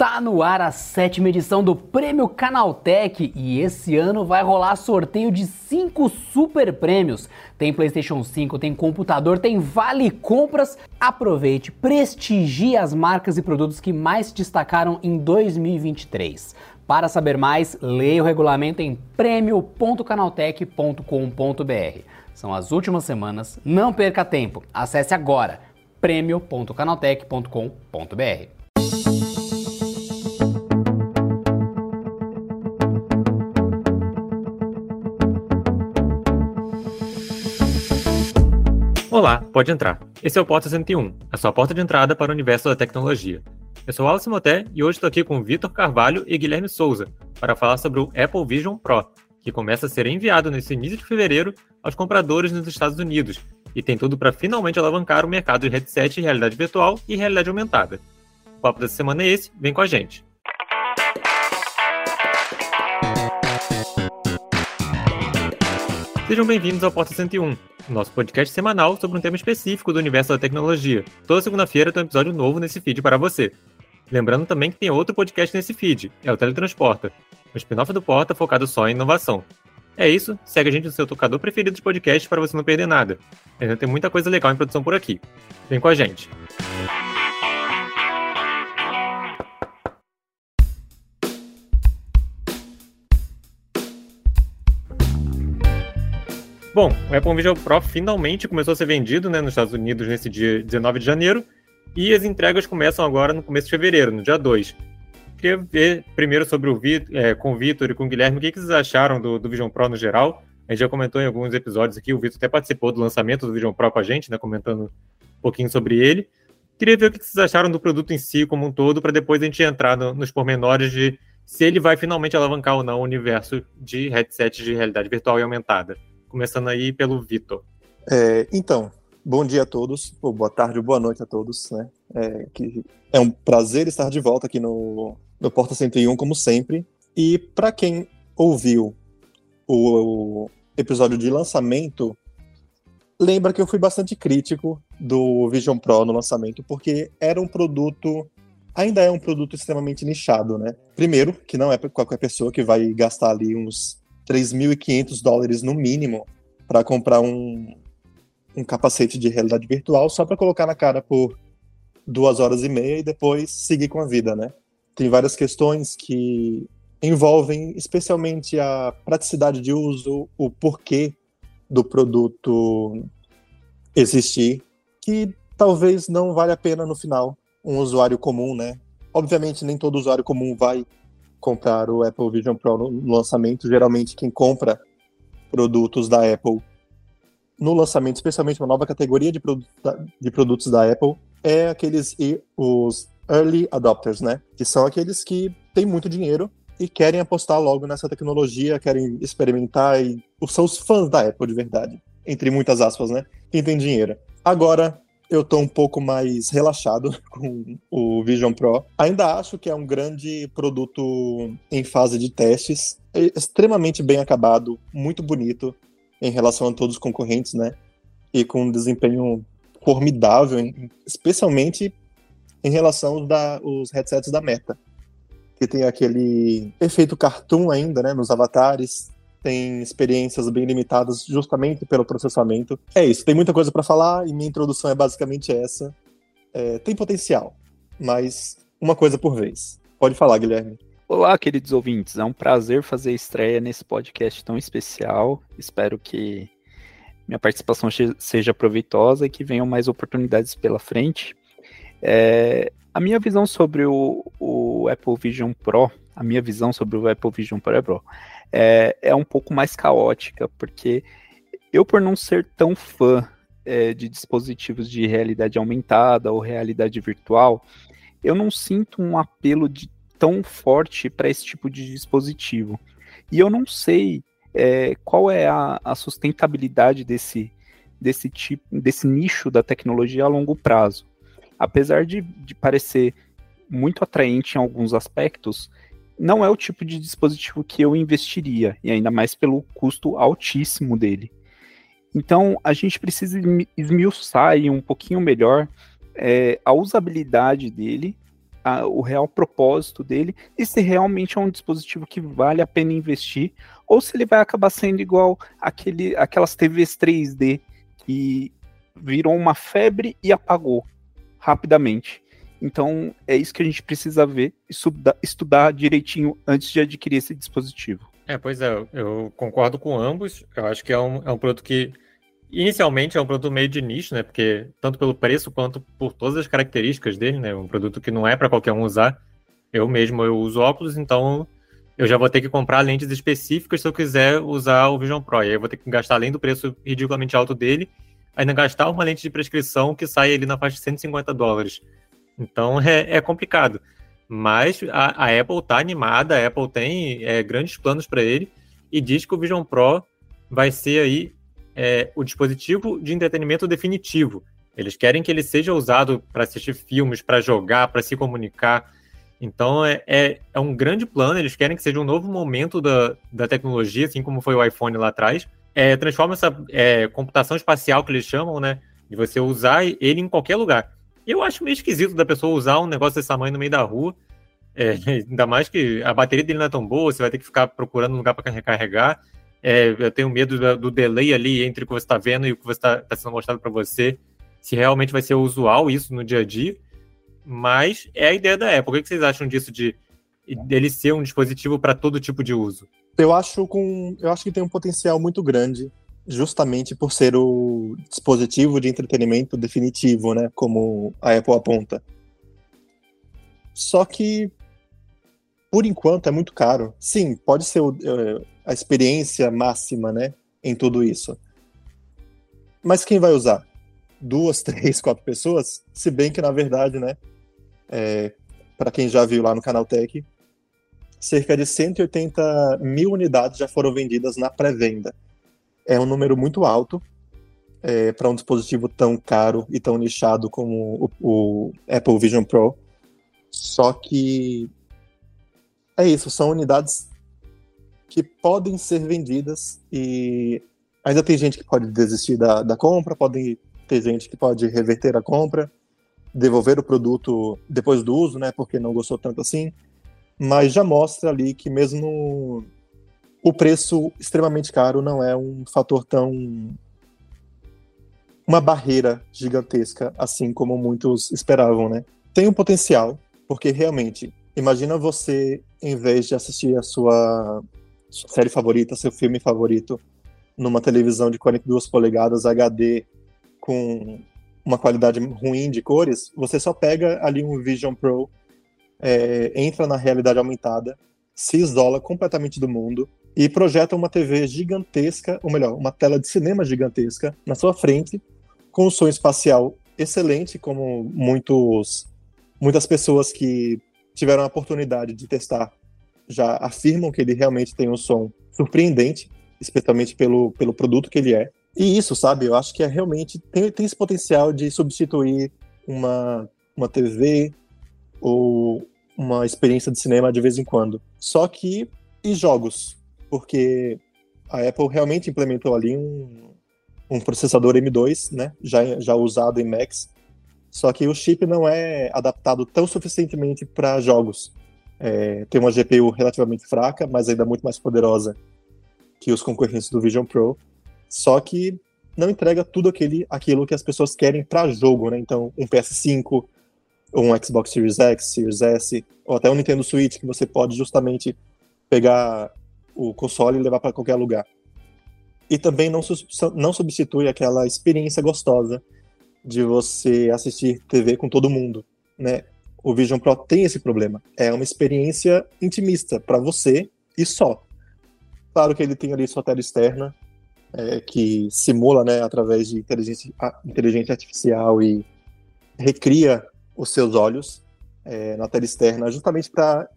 Tá no ar a sétima edição do Prêmio Canaltech e esse ano vai rolar sorteio de cinco super prêmios. Tem PlayStation 5, tem computador, tem vale compras. Aproveite, prestigie as marcas e produtos que mais destacaram em 2023. Para saber mais, leia o regulamento em prêmio.canaltech.com.br. São as últimas semanas, não perca tempo. Acesse agora prêmio.canaltech.com.br. Olá, pode entrar. Esse é o Porta 101, a sua porta de entrada para o universo da tecnologia. Eu sou Alice Moté e hoje estou aqui com Vitor Carvalho e Guilherme Souza para falar sobre o Apple Vision Pro, que começa a ser enviado nesse início de fevereiro aos compradores nos Estados Unidos e tem tudo para finalmente alavancar o mercado de headset de realidade virtual e realidade aumentada. O papo dessa semana é esse, vem com a gente. Sejam bem-vindos ao Porta 101, nosso podcast semanal sobre um tema específico do universo da tecnologia. Toda segunda-feira tem um episódio novo nesse feed para você. Lembrando também que tem outro podcast nesse feed, é o Teletransporta, um spin-off do Porta focado só em inovação. É isso, segue a gente no seu tocador preferido de podcast para você não perder nada. Ainda tem muita coisa legal em produção por aqui. Vem com a gente. Bom, o Apple Vision Pro finalmente começou a ser vendido né, nos Estados Unidos nesse dia 19 de janeiro e as entregas começam agora no começo de fevereiro, no dia 2. Queria ver primeiro sobre o Vitor, é, com o Vitor e com o Guilherme, o que, que vocês acharam do, do Vision Pro no geral. A gente já comentou em alguns episódios aqui, o Vitor até participou do lançamento do Vision Pro com a gente, né, comentando um pouquinho sobre ele. Queria ver o que vocês acharam do produto em si como um todo, para depois a gente entrar no, nos pormenores de se ele vai finalmente alavancar ou não o universo de headsets de realidade virtual e aumentada. Começando aí pelo Vitor. É, então, bom dia a todos, ou boa tarde ou boa noite a todos. Né? É, que é um prazer estar de volta aqui no, no Porta 101, como sempre. E para quem ouviu o, o episódio de lançamento, lembra que eu fui bastante crítico do Vision Pro no lançamento, porque era um produto ainda é um produto extremamente nichado, né? Primeiro, que não é qualquer pessoa que vai gastar ali uns 3.500 dólares no mínimo para comprar um, um capacete de realidade virtual só para colocar na cara por duas horas e meia e depois seguir com a vida, né? Tem várias questões que envolvem especialmente a praticidade de uso, o porquê do produto existir, que talvez não vale a pena no final um usuário comum, né? Obviamente nem todo usuário comum vai comprar o Apple Vision Pro no lançamento. Geralmente, quem compra produtos da Apple no lançamento, especialmente uma nova categoria de, produ de produtos da Apple, é aqueles os early adopters, né? Que são aqueles que têm muito dinheiro e querem apostar logo nessa tecnologia, querem experimentar e são os fãs da Apple de verdade, entre muitas aspas, né? Quem tem dinheiro. Agora, eu tô um pouco mais relaxado com o Vision Pro. Ainda acho que é um grande produto em fase de testes, é extremamente bem acabado, muito bonito em relação a todos os concorrentes, né? E com um desempenho formidável, especialmente em relação aos da, os headsets da Meta, que tem aquele efeito cartoon ainda, né, nos avatares, tem experiências bem limitadas justamente pelo processamento. É isso, tem muita coisa para falar e minha introdução é basicamente essa. É, tem potencial, mas uma coisa por vez. Pode falar, Guilherme. Olá, queridos ouvintes. É um prazer fazer estreia nesse podcast tão especial. Espero que minha participação seja proveitosa e que venham mais oportunidades pela frente. É, a minha visão sobre o, o Apple Vision Pro, a minha visão sobre o Apple Vision Pro é, é um pouco mais caótica, porque eu, por não ser tão fã é, de dispositivos de realidade aumentada ou realidade virtual, eu não sinto um apelo de, tão forte para esse tipo de dispositivo. E eu não sei é, qual é a, a, sustentabilidade desse, desse tipo, desse nicho da tecnologia a longo prazo. Apesar de, de parecer muito atraente em alguns aspectos, não é o tipo de dispositivo que eu investiria, e ainda mais pelo custo altíssimo dele. Então, a gente precisa esmiuçar aí um pouquinho melhor é, a usabilidade dele, a, o real propósito dele e se realmente é um dispositivo que vale a pena investir ou se ele vai acabar sendo igual aquele, aquelas TVs 3D que virou uma febre e apagou rapidamente. Então é isso que a gente precisa ver e estudar, direitinho antes de adquirir esse dispositivo. É, pois é, eu concordo com ambos. Eu acho que é um, é um produto que inicialmente é um produto meio de nicho, né? Porque tanto pelo preço quanto por todas as características dele, né? Um produto que não é para qualquer um usar. Eu mesmo eu uso óculos, então eu já vou ter que comprar lentes específicas se eu quiser usar o Vision Pro. E aí eu vou ter que gastar além do preço ridiculamente alto dele, ainda gastar uma lente de prescrição que sai ali na faixa de 150 dólares. Então é, é complicado. Mas a, a Apple está animada, a Apple tem é, grandes planos para ele e diz que o Vision Pro vai ser aí é, o dispositivo de entretenimento definitivo. Eles querem que ele seja usado para assistir filmes, para jogar, para se comunicar. Então é, é, é, um grande plano, eles querem que seja um novo momento da, da tecnologia, assim como foi o iPhone lá atrás. É, transforma essa é, computação espacial que eles chamam, né? De você usar ele em qualquer lugar. Eu acho meio esquisito da pessoa usar um negócio desse tamanho no meio da rua. É, ainda mais que a bateria dele não é tão boa, você vai ter que ficar procurando um lugar para recarregar. É, eu tenho medo do, delay ali entre o que você está vendo e o que está tá sendo mostrado para você, se realmente vai ser usual isso no dia a dia. Mas é a ideia da Apple. O que vocês acham disso de dele ser um dispositivo para todo tipo de uso? Eu acho, com, eu acho que tem um potencial muito grande, justamente por ser o dispositivo de entretenimento definitivo, né? Como a Apple aponta. Só que, por enquanto, é muito caro. Sim, pode ser o, é, a experiência máxima, né, em tudo isso. Mas quem vai usar? Duas, três, quatro pessoas? Se bem que, na verdade, né, é, para quem já viu lá no Canal Tech, cerca de 180 mil unidades já foram vendidas na pré-venda. É um número muito alto é, para um dispositivo tão caro e tão nichado como o, o Apple Vision Pro. Só que é isso, são unidades que podem ser vendidas e ainda tem gente que pode desistir da, da compra, pode ter gente que pode reverter a compra, devolver o produto depois do uso, né, porque não gostou tanto assim, mas já mostra ali que mesmo o preço extremamente caro não é um fator tão uma barreira gigantesca assim como muitos esperavam, né? Tem um potencial, porque realmente, imagina você em vez de assistir a sua série favorita, seu filme favorito, numa televisão de 42 polegadas HD com uma qualidade ruim de cores, você só pega ali um Vision Pro, é, entra na realidade aumentada, se isola completamente do mundo e projeta uma TV gigantesca, ou melhor, uma tela de cinema gigantesca na sua frente, com um som espacial excelente, como muitos, muitas pessoas que tiveram a oportunidade de testar já afirmam que ele realmente tem um som surpreendente, especialmente pelo, pelo produto que ele é. E isso, sabe, eu acho que é realmente tem, tem esse potencial de substituir uma, uma TV ou uma experiência de cinema de vez em quando. Só que e jogos, porque a Apple realmente implementou ali um, um processador M2, né, já, já usado em Macs, só que o chip não é adaptado tão suficientemente para jogos. É, tem uma GPU relativamente fraca, mas ainda muito mais poderosa que os concorrentes do Vision Pro. Só que não entrega tudo aquele, aquilo que as pessoas querem para jogo, né? Então, um PS5, um Xbox Series X, Series S, ou até um Nintendo Switch, que você pode justamente pegar o console e levar para qualquer lugar. E também não, não substitui aquela experiência gostosa de você assistir TV com todo mundo, né? o Vision Pro tem esse problema. É uma experiência intimista para você e só. Claro que ele tem ali sua tela externa, é, que simula, né, através de inteligência, inteligência artificial e recria os seus olhos é, na tela externa, justamente para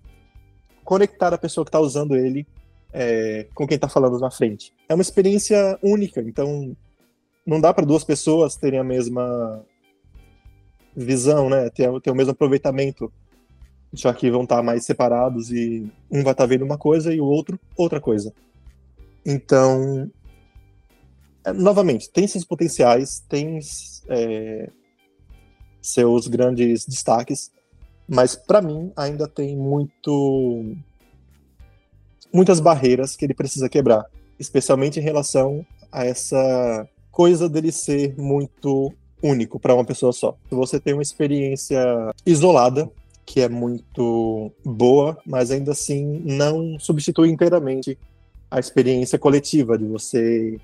conectar a pessoa que está usando ele é, com quem está falando na frente. É uma experiência única, então não dá para duas pessoas terem a mesma visão, né? Ter, ter o mesmo aproveitamento, já que vão estar mais separados e um vai estar vendo uma coisa e o outro outra coisa. Então, é, novamente, tem seus potenciais, tem é, seus grandes destaques, Mas para mim ainda tem muito muitas barreiras que ele precisa quebrar, especialmente em relação a essa coisa dele ser muito único para uma pessoa só. Você tem uma experiência isolada, que é muito boa, mas ainda assim não substitui inteiramente a experiência coletiva de você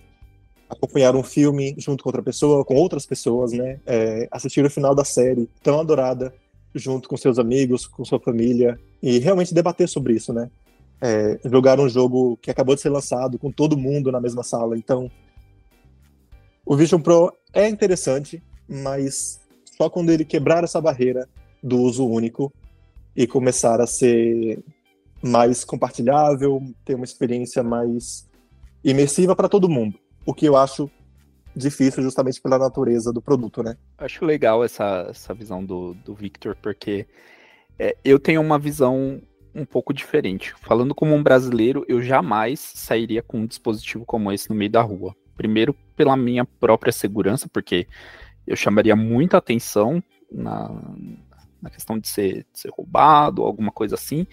acompanhar um filme junto com outra pessoa, com outras pessoas, né? É, assistir o final da série tão adorada junto com seus amigos, com sua família e realmente debater sobre isso, né? É, jogar um jogo que acabou de ser lançado com todo mundo na mesma sala. Então, o Vision Pro é interessante, mas só quando ele quebrar essa barreira do uso único e começar a ser mais compartilhável, ter uma experiência mais imersiva para todo mundo. O que eu acho difícil justamente pela natureza do produto, né? Acho legal essa, essa visão do, do Victor, porque é, eu tenho uma visão um pouco diferente. Falando como um brasileiro, eu jamais sairia com um dispositivo como esse no meio da rua. Primeiro, pela minha própria segurança, porque eu chamaria muita atenção na, na questão de ser, de ser roubado, alguma coisa assim,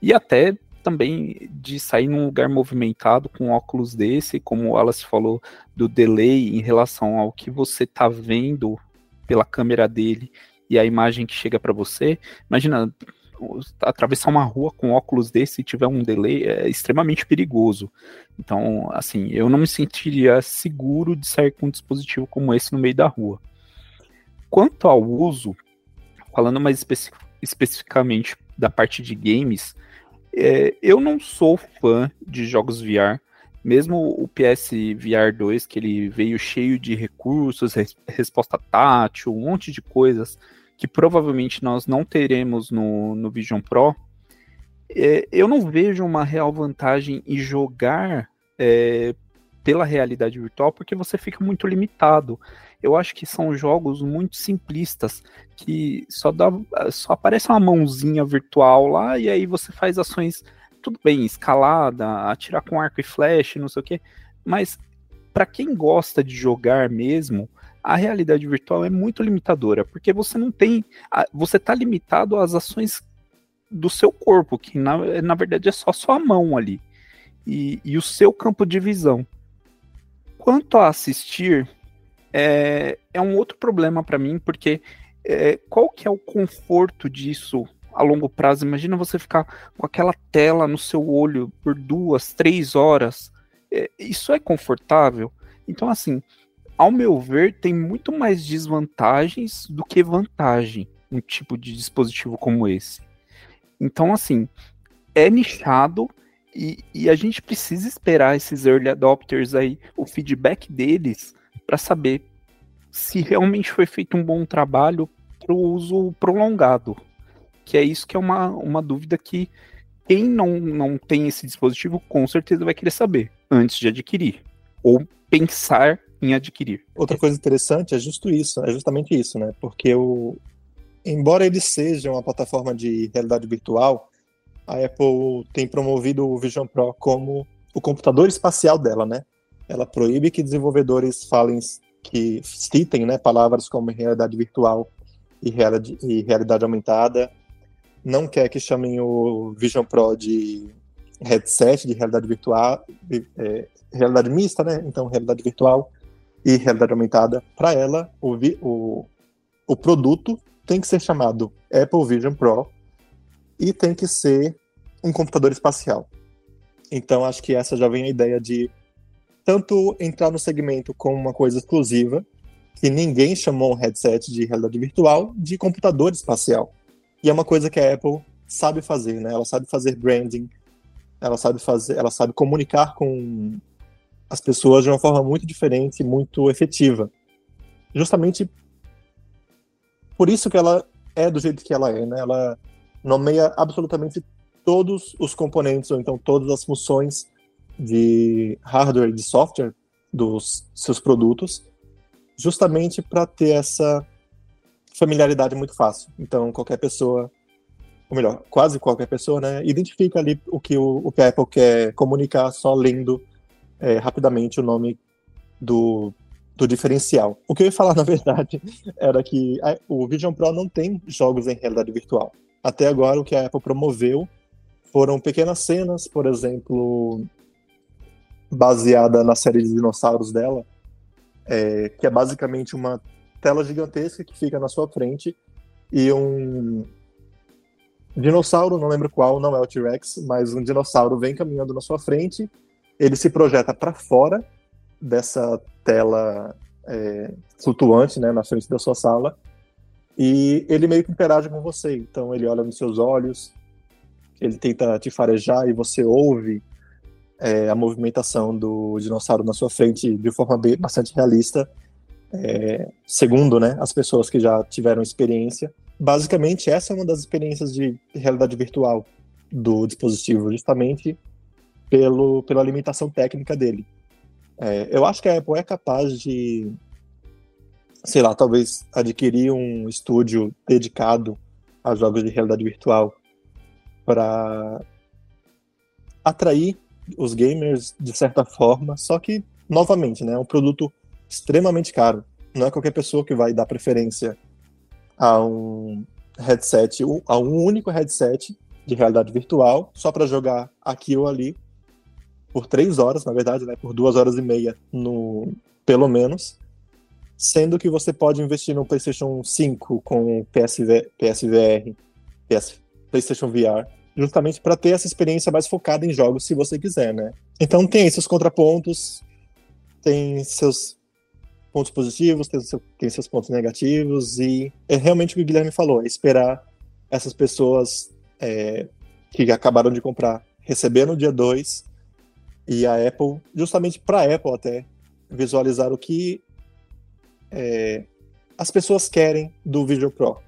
e até também de sair num lugar movimentado com óculos desse, como o Wallace falou, do delay em relação ao que você tá vendo pela câmera dele e a imagem que chega para você. Imagina atravessar uma rua com óculos desse e tiver um delay é extremamente perigoso. Então, assim, eu não me sentiria seguro de sair com um dispositivo como esse no meio da rua. Quanto ao uso, falando mais especi especificamente da parte de games, é, eu não sou fã de jogos VR. Mesmo o PS VR 2, que ele veio cheio de recursos, res resposta tátil, um monte de coisas que provavelmente nós não teremos no, no Vision Pro, é, eu não vejo uma real vantagem em jogar é, pela realidade virtual, porque você fica muito limitado. Eu acho que são jogos muito simplistas, que só, dá, só aparece uma mãozinha virtual lá, e aí você faz ações, tudo bem, escalada, atirar com arco e flecha, não sei o quê, mas para quem gosta de jogar mesmo, a realidade virtual é muito limitadora, porque você não tem. Você está limitado às ações do seu corpo, que na, na verdade é só sua mão ali. E, e o seu campo de visão. Quanto a assistir, é, é um outro problema para mim, porque é, qual que é o conforto disso a longo prazo? Imagina você ficar com aquela tela no seu olho por duas, três horas. É, isso é confortável? Então, assim, ao meu ver, tem muito mais desvantagens do que vantagem um tipo de dispositivo como esse. Então, assim, é nichado e, e a gente precisa esperar esses early adopters aí, o feedback deles para saber se realmente foi feito um bom trabalho para o uso prolongado. Que é isso que é uma, uma dúvida que quem não, não tem esse dispositivo com certeza vai querer saber antes de adquirir. Ou pensar em adquirir. Outra coisa interessante é justo isso, é justamente isso, né? Porque o, embora ele seja uma plataforma de realidade virtual, a Apple tem promovido o Vision Pro como o computador espacial dela, né? Ela proíbe que desenvolvedores falem que citem né, palavras como realidade virtual e realidade, e realidade aumentada. Não quer que chamem o Vision Pro de headset de realidade virtual, é, realidade mista, né? Então, realidade virtual e realidade aumentada. Para ela, o, o, o produto tem que ser chamado Apple Vision Pro e tem que ser um computador espacial. Então, acho que essa já vem a ideia de tanto entrar no segmento como uma coisa exclusiva, que ninguém chamou um headset de realidade virtual de computador espacial. E é uma coisa que a Apple sabe fazer, né? Ela sabe fazer branding, ela sabe fazer, ela sabe comunicar com as pessoas de uma forma muito diferente, muito efetiva. Justamente por isso que ela é do jeito que ela é, né? Ela nomeia absolutamente todos os componentes ou então todas as funções de hardware e de software dos seus produtos, justamente para ter essa familiaridade muito fácil. Então, qualquer pessoa, ou melhor, quase qualquer pessoa, né, identifica ali o que o, o que a Apple quer comunicar só lendo é, rapidamente o nome do, do diferencial. O que eu ia falar, na verdade, era que a, o Vision Pro não tem jogos em realidade virtual. Até agora, o que a Apple promoveu foram pequenas cenas, por exemplo, baseada na série de dinossauros dela, é, que é basicamente uma tela gigantesca que fica na sua frente e um dinossauro, não lembro qual, não é o T-Rex, mas um dinossauro vem caminhando na sua frente, ele se projeta para fora dessa tela é, flutuante, né, na frente da sua sala, e ele meio que interage com você. Então ele olha nos seus olhos, ele tenta te farejar e você ouve é, a movimentação do dinossauro na sua frente de forma bem, bastante realista, é, segundo né, as pessoas que já tiveram experiência. Basicamente, essa é uma das experiências de realidade virtual do dispositivo, justamente pelo, pela limitação técnica dele. É, eu acho que a Apple é capaz de, sei lá, talvez adquirir um estúdio dedicado a jogos de realidade virtual para atrair os gamers de certa forma, só que, novamente, né, é um produto extremamente caro. Não é qualquer pessoa que vai dar preferência a um headset, a um único headset de realidade virtual, só para jogar aqui ou ali, por três horas, na verdade, né, por duas horas e meia, no, pelo menos, sendo que você pode investir no PlayStation 5 com PSV, PSVR, PS, PlayStation VR, justamente para ter essa experiência mais focada em jogos, se você quiser, né? Então tem seus contrapontos, tem seus pontos positivos, tem, seu, tem seus pontos negativos, e é realmente o que o Guilherme falou, é esperar essas pessoas é, que acabaram de comprar receber no dia 2 e a Apple, justamente para a Apple até, visualizar o que é, as pessoas querem do Vision Pro.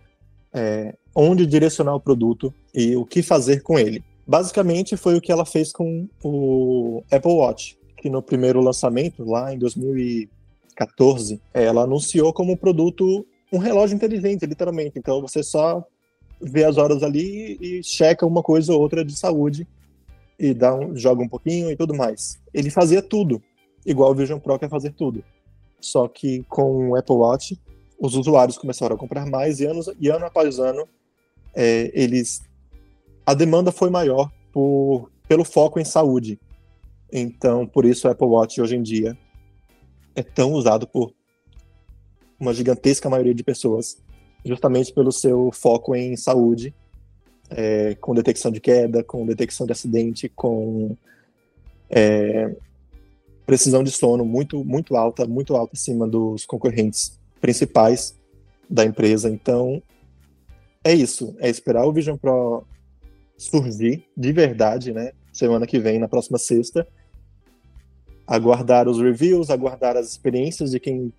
É, onde direcionar o produto e o que fazer com ele. Basicamente foi o que ela fez com o Apple Watch, que no primeiro lançamento, lá em 2014, ela anunciou como um produto um relógio inteligente, literalmente. Então você só vê as horas ali e checa uma coisa ou outra de saúde e dá um, joga um pouquinho e tudo mais. Ele fazia tudo, igual o Vision Pro quer fazer tudo. Só que com o Apple Watch, os usuários começaram a comprar mais e, anos, e ano após ano é, eles a demanda foi maior por, pelo foco em saúde. Então, por isso o Apple Watch hoje em dia é tão usado por uma gigantesca maioria de pessoas, justamente pelo seu foco em saúde, é, com detecção de queda, com detecção de acidente, com é, precisão de sono muito muito alta, muito alta acima dos concorrentes principais da empresa. Então, é isso. É esperar o Vision Pro surgir de verdade, né? Semana que vem, na próxima sexta. Aguardar os reviews, aguardar as experiências de quem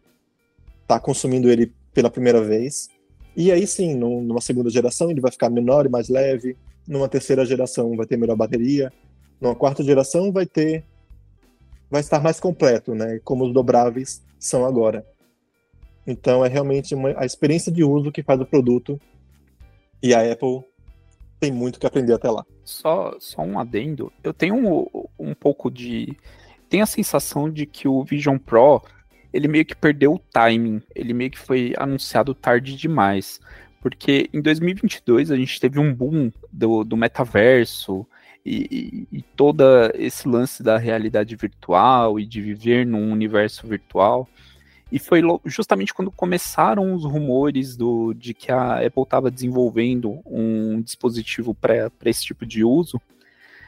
está consumindo ele pela primeira vez. E aí sim, numa segunda geração ele vai ficar menor e mais leve. Numa terceira geração vai ter melhor bateria. Numa quarta geração vai ter vai estar mais completo, né? Como os dobráveis são agora. Então é realmente uma, a experiência de uso que faz o produto e a Apple tem muito que aprender até lá. Só, só um adendo. Eu tenho um, um pouco de. Tenho a sensação de que o Vision Pro ele meio que perdeu o timing. Ele meio que foi anunciado tarde demais. Porque em 2022 a gente teve um boom do, do metaverso e, e, e todo esse lance da realidade virtual e de viver num universo virtual. E foi justamente quando começaram os rumores do, de que a Apple estava desenvolvendo um dispositivo para esse tipo de uso.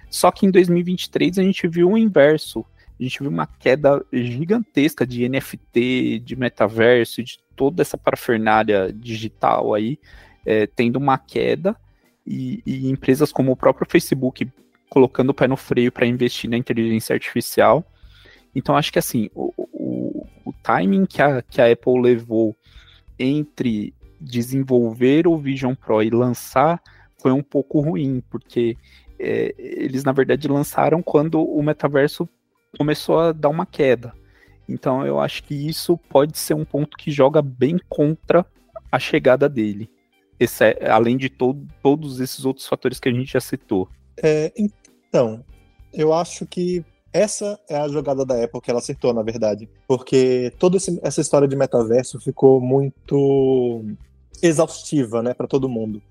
Só que em 2023 a gente viu o inverso. A gente viu uma queda gigantesca de NFT, de metaverso, de toda essa parafernália digital aí, é, tendo uma queda. E, e empresas como o próprio Facebook colocando o pé no freio para investir na inteligência artificial. Então acho que assim, o, o timing que a, que a Apple levou entre desenvolver o Vision Pro e lançar foi um pouco ruim, porque é, eles na verdade lançaram quando o metaverso começou a dar uma queda. Então eu acho que isso pode ser um ponto que joga bem contra a chegada dele. Esse é, além de to todos esses outros fatores que a gente já citou. É, então, eu acho que essa é a jogada da Apple que ela acertou, na verdade. Porque toda essa história de metaverso ficou muito exaustiva, né, para todo mundo.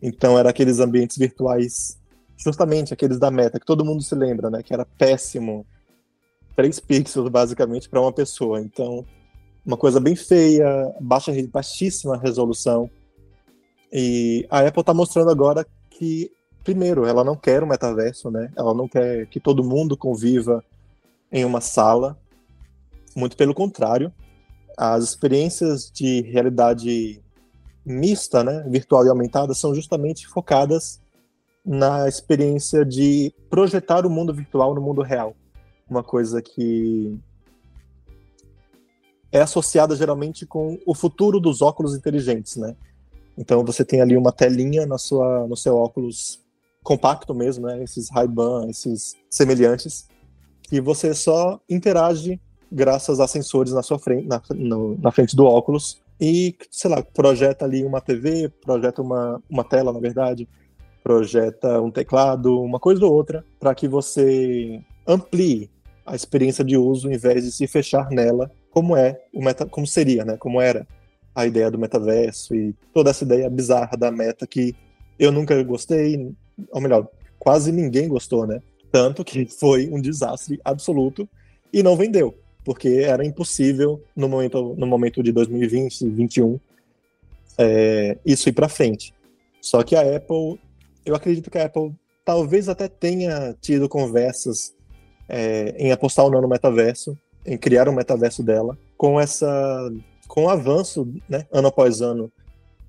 Então, era aqueles ambientes virtuais, justamente aqueles da meta, que todo mundo se lembra, né? Que era péssimo. 3 pixels, basicamente, para uma pessoa. Então, uma coisa bem feia, baixa, baixíssima resolução. E a Apple está mostrando agora que, primeiro, ela não quer o metaverso, né? Ela não quer que todo mundo conviva em uma sala. Muito pelo contrário, as experiências de realidade mista, né, virtual e aumentada, são justamente focadas na experiência de projetar o mundo virtual no mundo real. Uma coisa que é associada geralmente com o futuro dos óculos inteligentes, né? Então você tem ali uma telinha na sua, no seu óculos compacto mesmo, né? Esses Ray-Ban, esses semelhantes, que você só interage graças a sensores na sua frente, na, no, na frente do óculos e, sei lá, projeta ali uma TV, projeta uma, uma tela, na verdade, projeta um teclado, uma coisa ou outra, para que você amplie a experiência de uso em vez de se fechar nela, como é o meta, como seria, né? Como era a ideia do metaverso e toda essa ideia bizarra da meta que eu nunca gostei, ou melhor, quase ninguém gostou, né? Tanto que foi um desastre absoluto e não vendeu porque era impossível no momento, no momento de 2020, 2021, é, isso ir para frente. Só que a Apple, eu acredito que a Apple talvez até tenha tido conversas é, em apostar ou não no metaverso, em criar um metaverso dela, com essa, com o avanço, né, ano após ano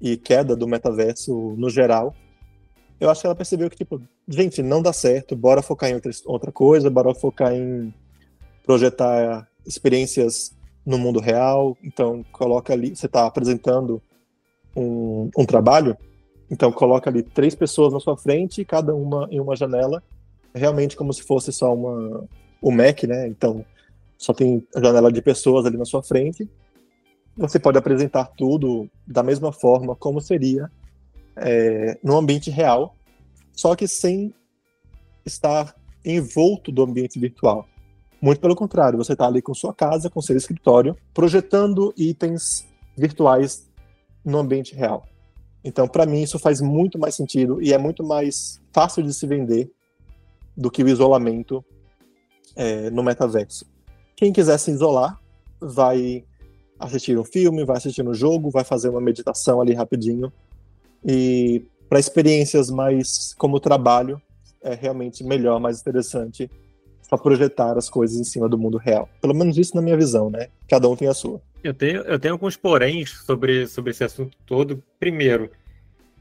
e queda do metaverso no geral. Eu acho que ela percebeu que tipo, gente, não dá certo, bora focar em outra, outra coisa, bora focar em projetar experiências no mundo real. Então, coloca ali, você está apresentando um, um trabalho, então coloca ali três pessoas na sua frente, cada uma em uma janela, realmente como se fosse só uma o Mac, né? Então, só tem a janela de pessoas ali na sua frente. Você pode apresentar tudo da mesma forma como seria é, no ambiente real, só que sem estar envolto do ambiente virtual. Muito pelo contrário, você está ali com sua casa, com seu escritório, projetando itens virtuais no ambiente real. Então, para mim, isso faz muito mais sentido e é muito mais fácil de se vender do que o isolamento é, no metaverso. Quem quiser se isolar, vai assistir um filme, vai assistir um jogo, vai fazer uma meditação ali rapidinho. E para experiências mais como trabalho, é realmente melhor, mais interessante para projetar as coisas em cima do mundo real. Pelo menos isso na minha visão, né? Cada um tem a sua. Eu tenho, eu tenho alguns poréns sobre, sobre esse assunto todo. Primeiro,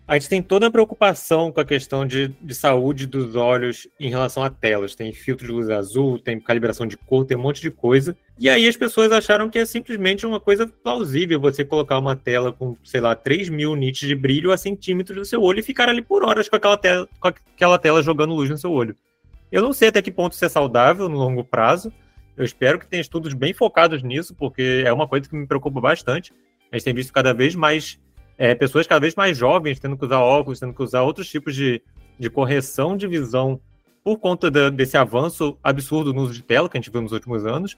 a gente tem toda a preocupação com a questão de, de saúde dos olhos em relação a telas. Tem filtro de luz azul, tem calibração de cor, tem um monte de coisa. E aí as pessoas acharam que é simplesmente uma coisa plausível você colocar uma tela com, sei lá, 3 mil nits de brilho a centímetros do seu olho e ficar ali por horas com aquela tela, com aquela tela jogando luz no seu olho. Eu não sei até que ponto isso é saudável no longo prazo. Eu espero que tenha estudos bem focados nisso, porque é uma coisa que me preocupa bastante. A gente tem visto cada vez mais é, pessoas cada vez mais jovens tendo que usar óculos, tendo que usar outros tipos de, de correção de visão por conta de, desse avanço absurdo no uso de tela que a gente viu nos últimos anos.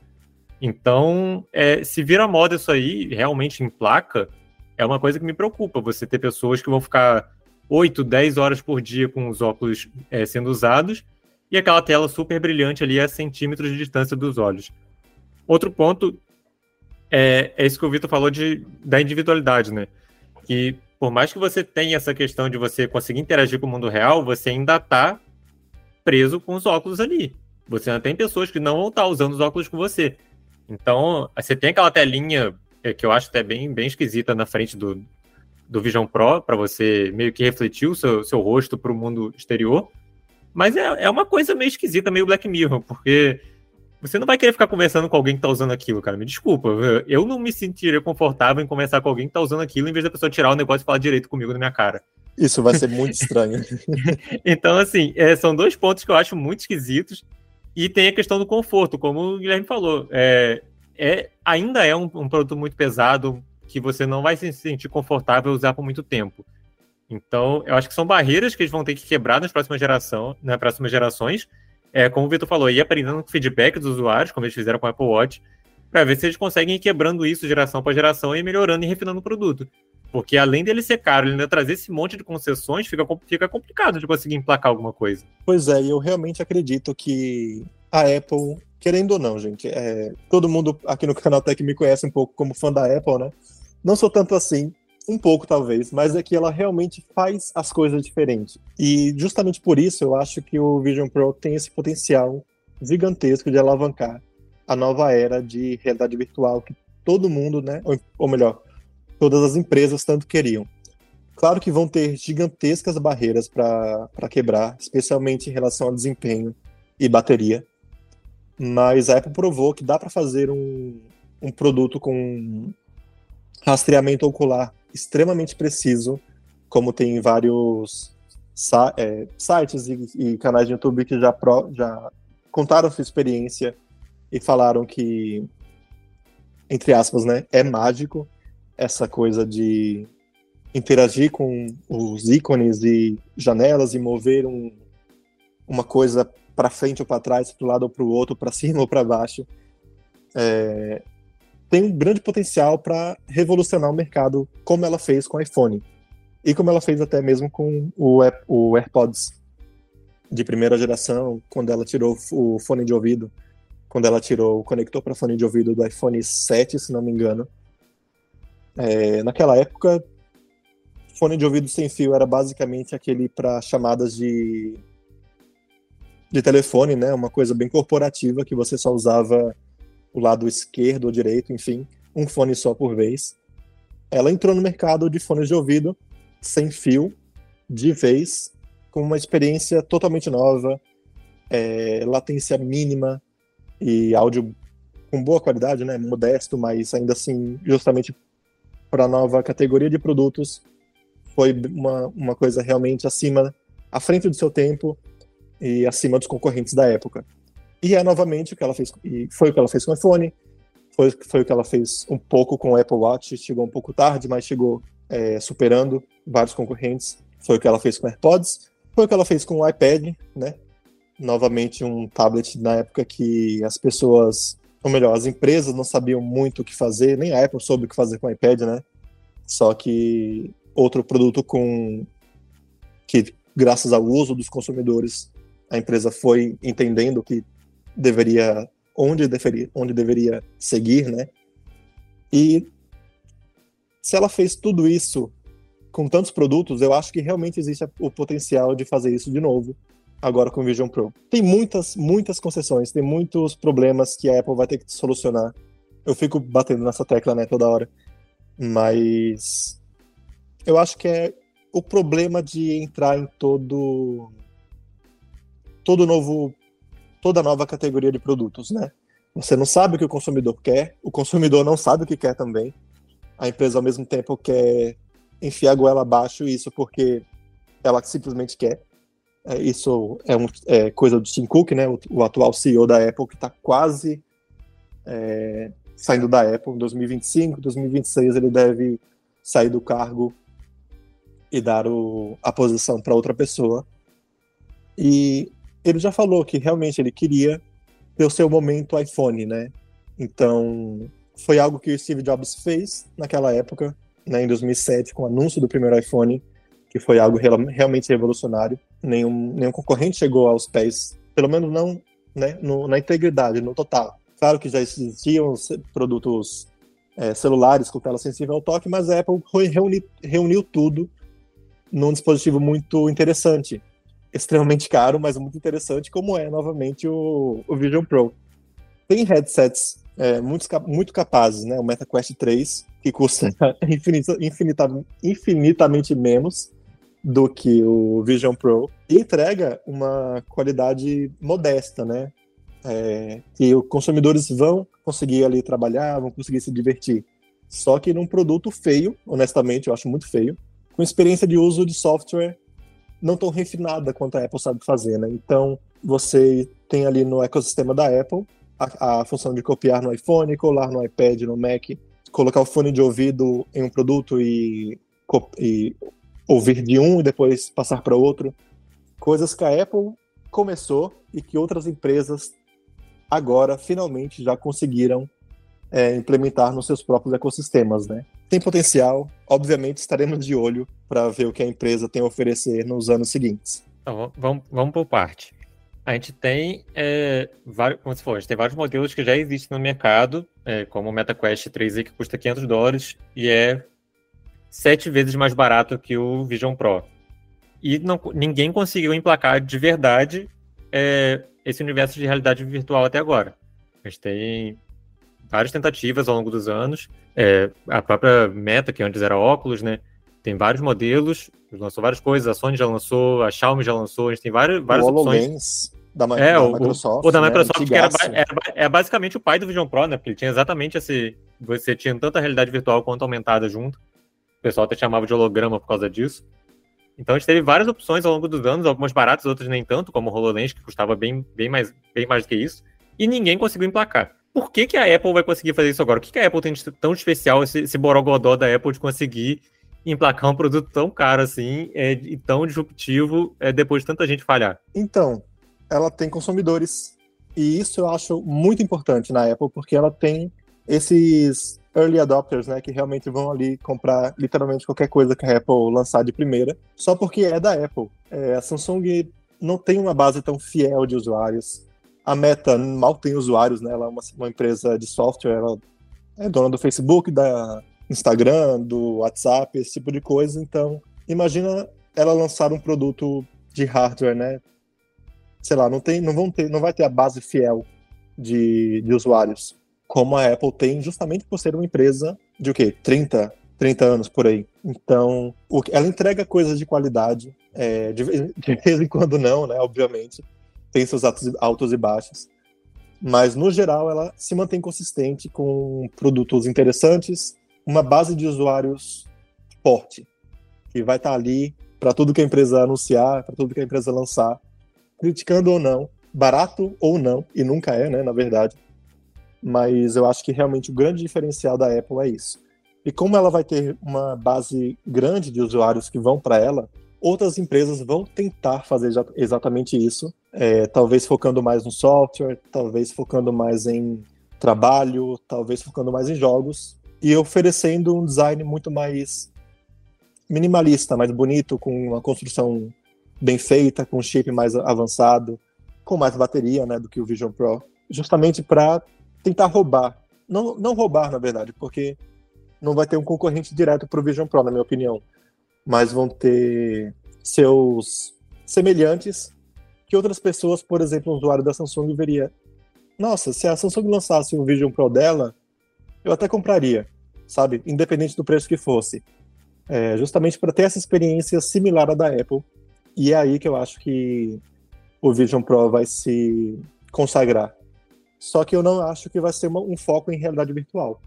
Então, é, se vira moda isso aí, realmente em placa, é uma coisa que me preocupa. Você ter pessoas que vão ficar 8, 10 horas por dia com os óculos é, sendo usados e aquela tela super brilhante ali a centímetros de distância dos olhos. Outro ponto é, é isso que o Vitor falou de, da individualidade, né? Que por mais que você tenha essa questão de você conseguir interagir com o mundo real, você ainda está preso com os óculos ali. Você ainda tem pessoas que não vão estar tá usando os óculos com você. Então, você tem aquela telinha é, que eu acho até bem, bem esquisita na frente do, do Vision Pro, para você meio que refletir o seu, seu rosto para o mundo exterior. Mas é, é uma coisa meio esquisita, meio Black Mirror, porque você não vai querer ficar conversando com alguém que tá usando aquilo, cara. Me desculpa. Eu não me sentiria confortável em conversar com alguém que tá usando aquilo, em vez da pessoa tirar o negócio e falar direito comigo na minha cara. Isso vai ser muito estranho. então, assim, é, são dois pontos que eu acho muito esquisitos. E tem a questão do conforto, como o Guilherme falou. É, é, ainda é um, um produto muito pesado que você não vai se sentir confortável usar por muito tempo. Então, eu acho que são barreiras que eles vão ter que quebrar nas próximas, geração, nas próximas gerações. É, como o Vitor falou, ir aprendendo com feedback dos usuários, como eles fizeram com o Apple Watch, para ver se eles conseguem ir quebrando isso geração após geração e melhorando e refinando o produto. Porque além dele ser caro, ele ainda trazer esse monte de concessões, fica, fica complicado de conseguir emplacar alguma coisa. Pois é, e eu realmente acredito que a Apple, querendo ou não, gente, é, todo mundo aqui no canal Tech me conhece um pouco como fã da Apple, né? Não sou tanto assim, um pouco talvez, mas é que ela realmente faz as coisas diferentes. E justamente por isso eu acho que o Vision Pro tem esse potencial gigantesco de alavancar a nova era de realidade virtual que todo mundo, né, ou, ou melhor, todas as empresas tanto queriam. Claro que vão ter gigantescas barreiras para quebrar, especialmente em relação ao desempenho e bateria. Mas a Apple provou que dá para fazer um, um produto com rastreamento ocular extremamente preciso, como tem vários é, sites e, e, canais de YouTube que já, pro, já contaram sua experiência e falaram que, entre aspas, né, é mágico essa coisa de interagir com os ícones e janelas e mover um, uma coisa para frente ou para trás, para o lado ou para o outro, para cima ou para baixo. É, tem um grande potencial para revolucionar o mercado, como ela fez com o iPhone. E como ela fez até mesmo com o, o AirPods de primeira geração, quando ela tirou o fone de ouvido, quando ela tirou o conector para fone de ouvido do iPhone 7, se não me engano. É, naquela época, fone de ouvido sem fio era basicamente aquele para chamadas de de telefone, né? Uma coisa bem corporativa que você só usava o lado esquerdo ou direito, enfim, um fone só por vez. Ela entrou no mercado de fones de ouvido sem fio, de vez, com uma experiência totalmente nova, é, latência mínima e áudio com boa qualidade, né? Modesto, mas ainda assim, justamente para a nova categoria de produtos, foi uma, uma coisa realmente acima, à frente do seu tempo e acima dos concorrentes da época. E é novamente o que ela fez, e foi o que ela fez com o iPhone, foi, foi o que ela fez um pouco com o Apple Watch, chegou um pouco tarde, mas chegou é, superando vários concorrentes. Foi o que ela fez com o AirPods, foi o que ela fez com o iPad, né? Novamente um tablet na época que as pessoas, ou melhor, as empresas não sabiam muito o que fazer, nem a Apple soube o que fazer com o iPad, né? Só que outro produto com que graças ao uso dos consumidores a empresa foi entendendo que deveria onde deveria onde deveria seguir, né? E se ela fez tudo isso com tantos produtos, eu acho que realmente existe o potencial de fazer isso de novo agora com o Vision Pro. Tem muitas, muitas concessões, tem muitos problemas que a Apple vai ter que solucionar. Eu fico batendo nessa tecla, né, toda hora. Mas eu acho que é o problema de entrar em todo todo novo toda nova categoria de produtos, né? Você não sabe o que o consumidor quer, o consumidor não sabe o que quer também. A empresa, ao mesmo tempo, quer enfiar a goela abaixo isso porque ela simplesmente quer. É, isso é, um, é, coisa do Tim Cook, né? O, o atual CEO da Apple, que está quase é, saindo da Apple. Em 2025, 2026, ele deve sair do cargo e dar o, a posição para outra pessoa. E ele já falou que realmente ele queria ter o seu momento iPhone, né? Então, foi algo que o Steve Jobs fez naquela época, né, em 2007, com o anúncio do primeiro iPhone, que foi algo realmente revolucionário. Nenhum, nenhum concorrente chegou aos pés, pelo menos não né, no, na integridade, no total. Claro que já existiam produtos é, celulares com tela sensível ao toque, mas a Apple reuni, reuniu tudo num dispositivo muito interessante, extremamente caro, mas muito interessante, como é novamente o, o Vision Pro. Tem headsets é, muito, muito capazes, né? O MetaQuest 3, que custa infinita, infinita, infinitamente menos do que o Vision Pro, e entrega uma qualidade modesta, né? É, que os consumidores vão conseguir ali trabalhar, vão conseguir se divertir. Só que num produto feio, honestamente, eu acho muito feio, com experiência de uso de software não tão refinada quanto a Apple sabe fazer, né? Então, você tem ali no ecossistema da Apple a, a, função de copiar no iPhone, colar no iPad, no Mac, colocar o fone de ouvido em um produto e, e ouvir de um e depois passar para outro. Coisas que a Apple começou e que outras empresas agora finalmente já conseguiram é, implementar nos seus próprios ecossistemas, né? Tem potencial. Obviamente, estaremos de olho para ver o que a empresa tem a oferecer nos anos seguintes. Então, vamos, vamos por parte. A gente tem, é, vários, como você falou, a gente tem vários modelos que já existem no mercado, é, como o MetaQuest 3i, que custa 500 dólares e é sete vezes mais barato que o Vision Pro. E não, ninguém conseguiu emplacar de verdade é, esse universo de realidade virtual até agora. A gente tem várias tentativas ao longo dos anos. É, a própria Meta, que antes era óculos, né? Tem vários modelos, lançou várias coisas, a Sony já lançou, a Xiaomi já lançou, a gente tem várias, várias o opções. Da, é, da o, Microsoft. O, da Microsoft, né? que era, era, é basicamente o pai do Vision Pro, né? Porque ele tinha exatamente esse. Você tinha tanto a realidade virtual quanto aumentada junto. O pessoal até chamava de holograma por causa disso. Então a gente teve várias opções ao longo dos anos, algumas baratas, outras nem tanto, como o HoloLens, que custava bem, bem, mais, bem mais do que isso. E ninguém conseguiu emplacar. Por que, que a Apple vai conseguir fazer isso agora? O que, que a Apple tem de tão especial, esse, esse borogodó da Apple de conseguir emplacar um produto tão caro assim é, e tão disruptivo é, depois de tanta gente falhar? Então, ela tem consumidores. E isso eu acho muito importante na Apple, porque ela tem esses early adopters, né, que realmente vão ali comprar literalmente qualquer coisa que a Apple lançar de primeira, só porque é da Apple. É, a Samsung não tem uma base tão fiel de usuários. A Meta mal tem usuários, né? Ela é uma, uma empresa de software, ela é dona do Facebook, da Instagram, do WhatsApp, esse tipo de coisa. Então, imagina ela lançar um produto de hardware, né? Sei lá, não tem, não vão ter, não vai ter a base fiel de, de usuários como a Apple tem, justamente por ser uma empresa de o quê? 30, 30 anos por aí. Então, o, ela entrega coisas de qualidade, é, de, de, vez em quando não, né? Obviamente. Tem seus altos, e baixos. Mas, no geral, ela se mantém consistente com produtos interessantes, uma base de usuários forte, que vai estar ali para tudo que a empresa anunciar, para tudo que a empresa lançar, criticando ou não, barato ou não, e nunca é, né, na verdade, mas eu acho que realmente o grande diferencial da Apple é isso. E como ela vai ter uma base grande de usuários que vão para ela, outras empresas vão tentar fazer exatamente isso, é, talvez focando mais no software, talvez focando mais em trabalho, talvez focando mais em jogos, e oferecendo um design muito mais minimalista, mais bonito, com uma construção bem feita, com um chip mais avançado, com mais bateria né, do que o Vision Pro, justamente para tentar roubar. Não, não roubar, na verdade, porque não vai ter um concorrente direto para o Vision Pro, na minha opinião. Mas vão ter seus semelhantes que outras pessoas, por exemplo, um usuário da Samsung, veria. Nossa, se a Samsung lançasse um Vision Pro dela, eu até compraria, sabe? Independente do preço que fosse. É, justamente para ter essa experiência similar à da Apple. E é aí que eu acho que o Vision Pro vai se consagrar. Só que eu não acho que vai ser uma, um foco em realidade virtual.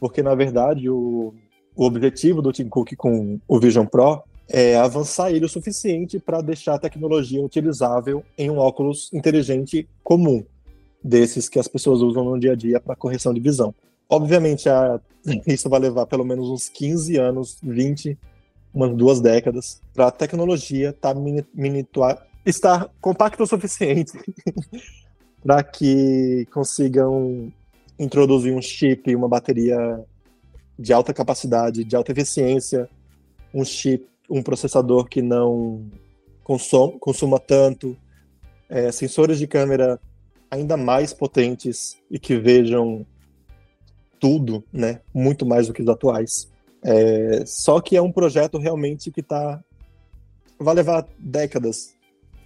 Porque, na verdade, o, o objetivo do Tim Cook com o Vision Pro é avançar ele o suficiente para deixar a tecnologia utilizável em um óculos inteligente comum, desses que as pessoas usam no dia a dia para correção de visão. Obviamente, a, isso vai levar pelo menos uns 15 anos, 20, umas duas décadas, para a tecnologia estar, tá estar compacta o suficiente para que consigam introduzir um chip, e uma bateria de alta capacidade, de alta eficiência, um chip, um processador que não consome, consuma tanto, é, sensores de câmera ainda mais potentes e que vejam tudo, né, muito mais do que os atuais. É, só que é um projeto realmente que tá vai levar décadas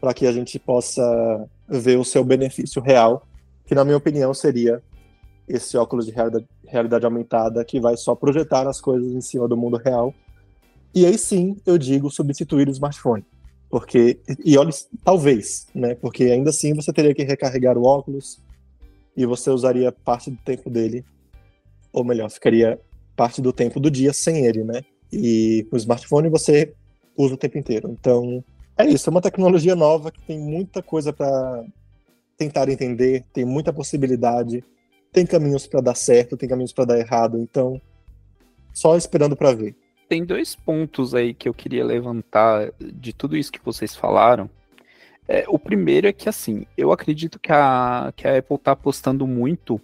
para que a gente possa ver o seu benefício real, que na minha opinião seria esse óculos de realidade, aumentada que vai só projetar as coisas em cima do mundo real. E aí sim, eu digo substituir o smartphone. Porque, e olha, talvez, né? Porque ainda assim você teria que recarregar o óculos e você usaria parte do tempo dele, ou melhor, ficaria parte do tempo do dia sem ele, né? E com o smartphone você usa o tempo inteiro. Então, é isso, é uma tecnologia nova que tem muita coisa para tentar entender, tem muita possibilidade, tem caminhos para dar certo, tem caminhos para dar errado, então só esperando para ver. Tem dois pontos aí que eu queria levantar de tudo isso que vocês falaram. É, o primeiro é que, assim, eu acredito que a, que a Apple está apostando muito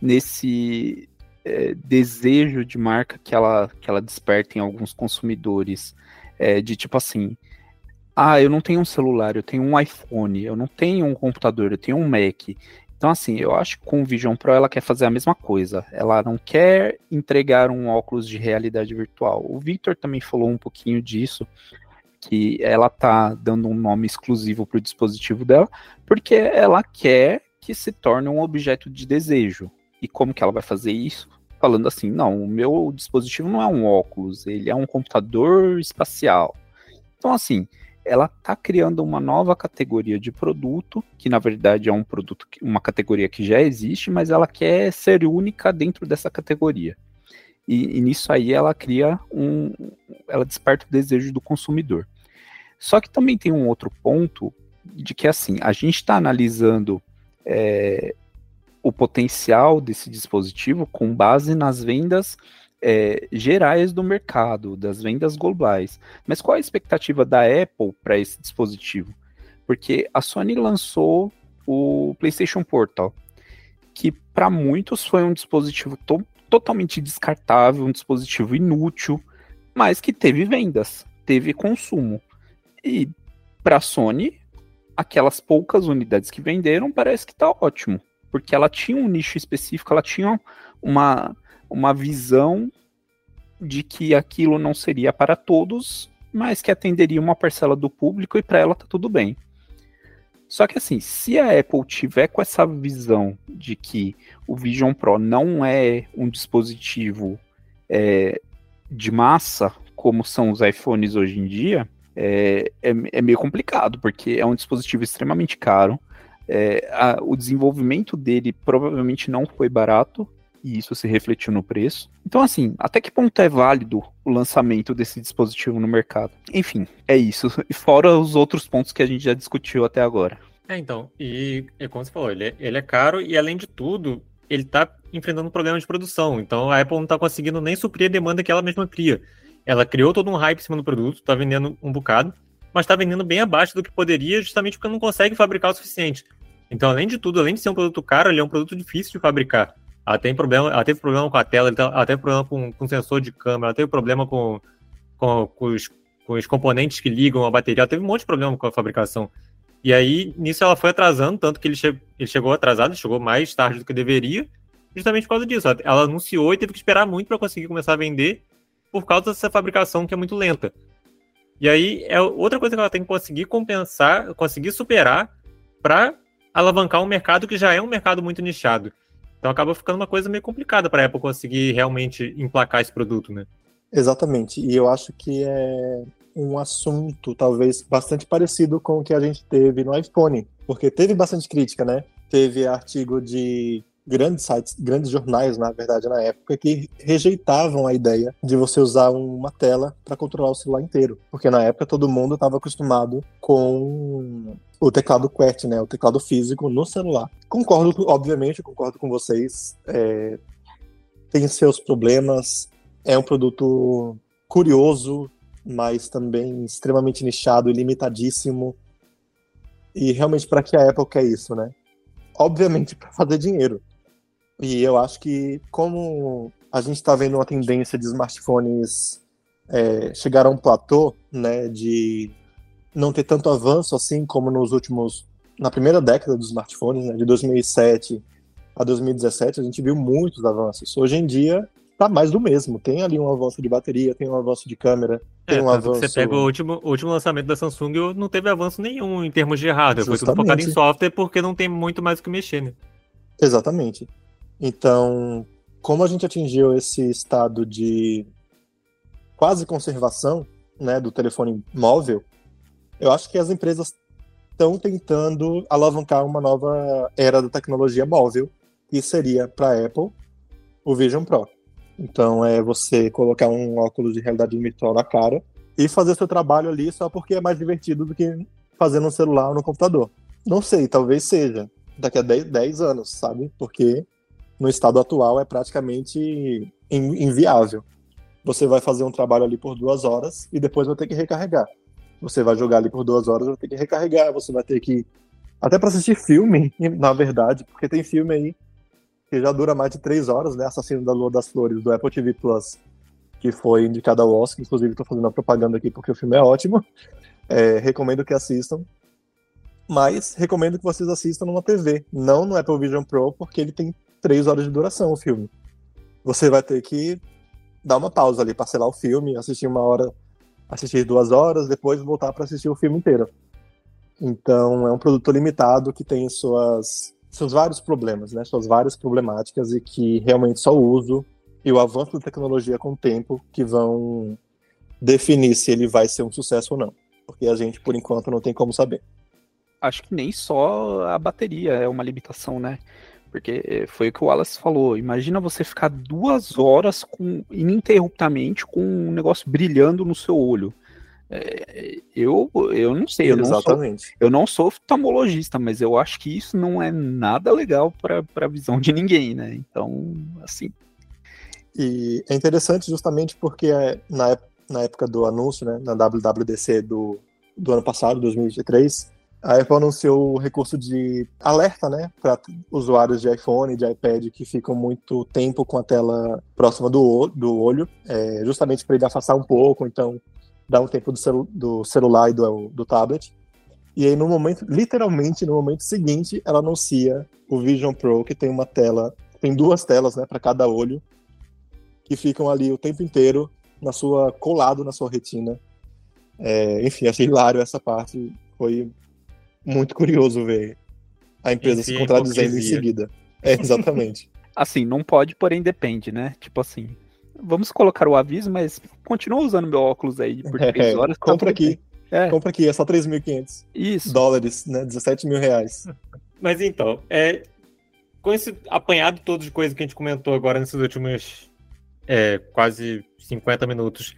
nesse é, desejo de marca que ela, que ela desperta em alguns consumidores, é, de tipo assim, ah, eu não tenho um celular, eu tenho um iPhone, eu não tenho um computador, eu tenho um Mac. Então, assim, eu acho que com o Vision Pro ela quer fazer a mesma coisa. Ela não quer entregar um óculos de realidade virtual. O Victor também falou um pouquinho disso, que ela tá dando um nome exclusivo para o dispositivo dela, porque ela quer que se torne um objeto de desejo. E como que ela vai fazer isso? Falando assim, não, o meu dispositivo não é um óculos, ele é um computador espacial. Então, assim, ela está criando uma nova categoria de produto, que na verdade é um produto, uma categoria que já existe, mas ela quer ser única dentro dessa categoria. E, e nisso aí ela cria um. Ela desperta o desejo do consumidor. Só que também tem um outro ponto de que assim, a gente está analisando é, o potencial desse dispositivo com base nas vendas é, gerais do mercado, das vendas globais. Mas qual a expectativa da Apple para esse dispositivo? Porque a Sony lançou o PlayStation Portal, que para muitos foi um dispositivo to totalmente descartável, um dispositivo inútil, mas que teve vendas, teve consumo. E para a Sony, aquelas poucas unidades que venderam parece que está ótimo, porque ela tinha um nicho específico, ela tinha uma uma visão de que aquilo não seria para todos, mas que atenderia uma parcela do público e para ela tá tudo bem. Só que assim, se a Apple tiver com essa visão de que o Vision Pro não é um dispositivo é, de massa, como são os iPhones hoje em dia, é, é, é meio complicado, porque é um dispositivo extremamente caro. É, a, o desenvolvimento dele provavelmente não foi barato, e isso se refletiu no preço. Então, assim, até que ponto é válido o lançamento desse dispositivo no mercado? Enfim, é isso. E fora os outros pontos que a gente já discutiu até agora. É, então, e é como você falou, ele é, ele é caro e além de tudo, ele está enfrentando um problema de produção. Então a Apple não está conseguindo nem suprir a demanda que ela mesma cria. Ela criou todo um hype em cima do produto, está vendendo um bocado, mas está vendendo bem abaixo do que poderia, justamente porque não consegue fabricar o suficiente. Então, além de tudo, além de ser um produto caro, ele é um produto difícil de fabricar. Ela tem problema, ela teve problema com a tela, ela teve problema com, com sensor de câmera, ela teve problema com, com, com, os, com os componentes que ligam a bateria, ela teve um monte de problema com a fabricação. E aí, nisso ela foi atrasando, tanto que ele, che ele chegou atrasado, chegou mais tarde do que deveria, justamente por causa disso. Ela anunciou e teve que esperar muito para conseguir começar a vender, por causa dessa fabricação que é muito lenta. E aí, é outra coisa que ela tem que conseguir compensar, conseguir superar, para alavancar um mercado que já é um mercado muito nichado. Então acaba ficando uma coisa meio complicada para a Apple conseguir realmente emplacar esse produto, né? Exatamente. E eu acho que é um assunto talvez bastante parecido com o que a gente teve no iPhone, porque teve bastante crítica, né? Teve artigo de grandes sites, grandes jornais, na verdade, na época, que rejeitavam a ideia de você usar uma tela para controlar o celular inteiro. Porque na época todo mundo estava acostumado com o teclado QWERTY, né? O teclado físico no celular. Concordo, obviamente, concordo com vocês. É, tem seus problemas. É um produto curioso, mas também extremamente nichado e limitadíssimo. E realmente, para que a Apple quer isso, né? Obviamente, para fazer dinheiro. E eu acho que, como a gente está vendo uma tendência de smartphones é, chegar a um platô, né, de não ter tanto avanço assim como nos últimos, na primeira década dos smartphones, né, de 2007 a 2017, a gente viu muitos avanços. Hoje em dia, tá mais do mesmo. Tem ali um avanço de bateria, tem um avanço de câmera, tem é, um avanço. Você pega o último, o último lançamento da Samsung, não teve avanço nenhum em termos de hardware. Justamente. Foi tudo focado em software porque não tem muito mais o que mexer, né? Exatamente. Então, como a gente atingiu esse estado de quase conservação né, do telefone móvel, eu acho que as empresas estão tentando alavancar uma nova era da tecnologia móvel, que seria para a Apple o Vision Pro. Então, é você colocar um óculos de realidade virtual na cara e fazer seu trabalho ali só porque é mais divertido do que fazer no celular ou no computador. Não sei, talvez seja daqui a 10, 10 anos, sabe? Porque no estado atual é praticamente inviável. Você vai fazer um trabalho ali por duas horas e depois vai ter que recarregar. Você vai jogar ali por duas horas, vai ter que recarregar, você vai ter que. Até para assistir filme, na verdade, porque tem filme aí que já dura mais de três horas, né? Assassino da Lua das Flores, do Apple TV Plus, que foi indicado ao Oscar. Inclusive, estou fazendo uma propaganda aqui porque o filme é ótimo. É, recomendo que assistam. Mas recomendo que vocês assistam numa TV, não no Apple Vision Pro, porque ele tem três horas de duração o filme. Você vai ter que dar uma pausa ali, parcelar o filme, assistir uma hora, assistir duas horas, depois voltar para assistir o filme inteiro. Então, é um produto limitado que tem suas, seus vários problemas, né? Suas várias problemáticas e que realmente só o uso e o avanço da tecnologia com o tempo que vão definir se ele vai ser um sucesso ou não. Porque a gente, por enquanto, não tem como saber. Acho que nem só a bateria é uma limitação, né? Porque foi o que o Wallace falou. Imagina você ficar duas horas com, ininterruptamente com um negócio brilhando no seu olho. É, eu, eu não sei, eu Exatamente. não, sou, eu não sou oftalmologista, mas eu acho que isso não é nada legal para a visão de ninguém, né? Então, assim. E é interessante justamente porque é, na, na época do anúncio, né, na WWDC do, do ano passado, 2023, a Apple anunciou o recurso de alerta, né, para usuários de iPhone de iPad que ficam muito tempo com a tela próxima do, do olho, é, justamente para ele afastar um pouco, então dar um tempo do, celu do celular e do, do tablet. E aí, no momento, literalmente no momento seguinte, ela anuncia o Vision Pro, que tem uma tela, tem duas telas, né, para cada olho, que ficam ali o tempo inteiro na sua colado na sua retina. É, enfim, achei hilário essa parte. Foi muito curioso ver a empresa se contradizendo em seguida. É, exatamente. assim, não pode, porém depende, né? Tipo assim, vamos colocar o aviso, mas continua usando meu óculos aí por três é, horas. Tá compra aqui. É. Compra aqui, é só 3.500 Isso. dólares, né? 17 mil reais. Mas então, é, com esse apanhado todo de coisa que a gente comentou agora nesses últimos é, quase 50 minutos,